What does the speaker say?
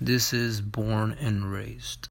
This is born and raised.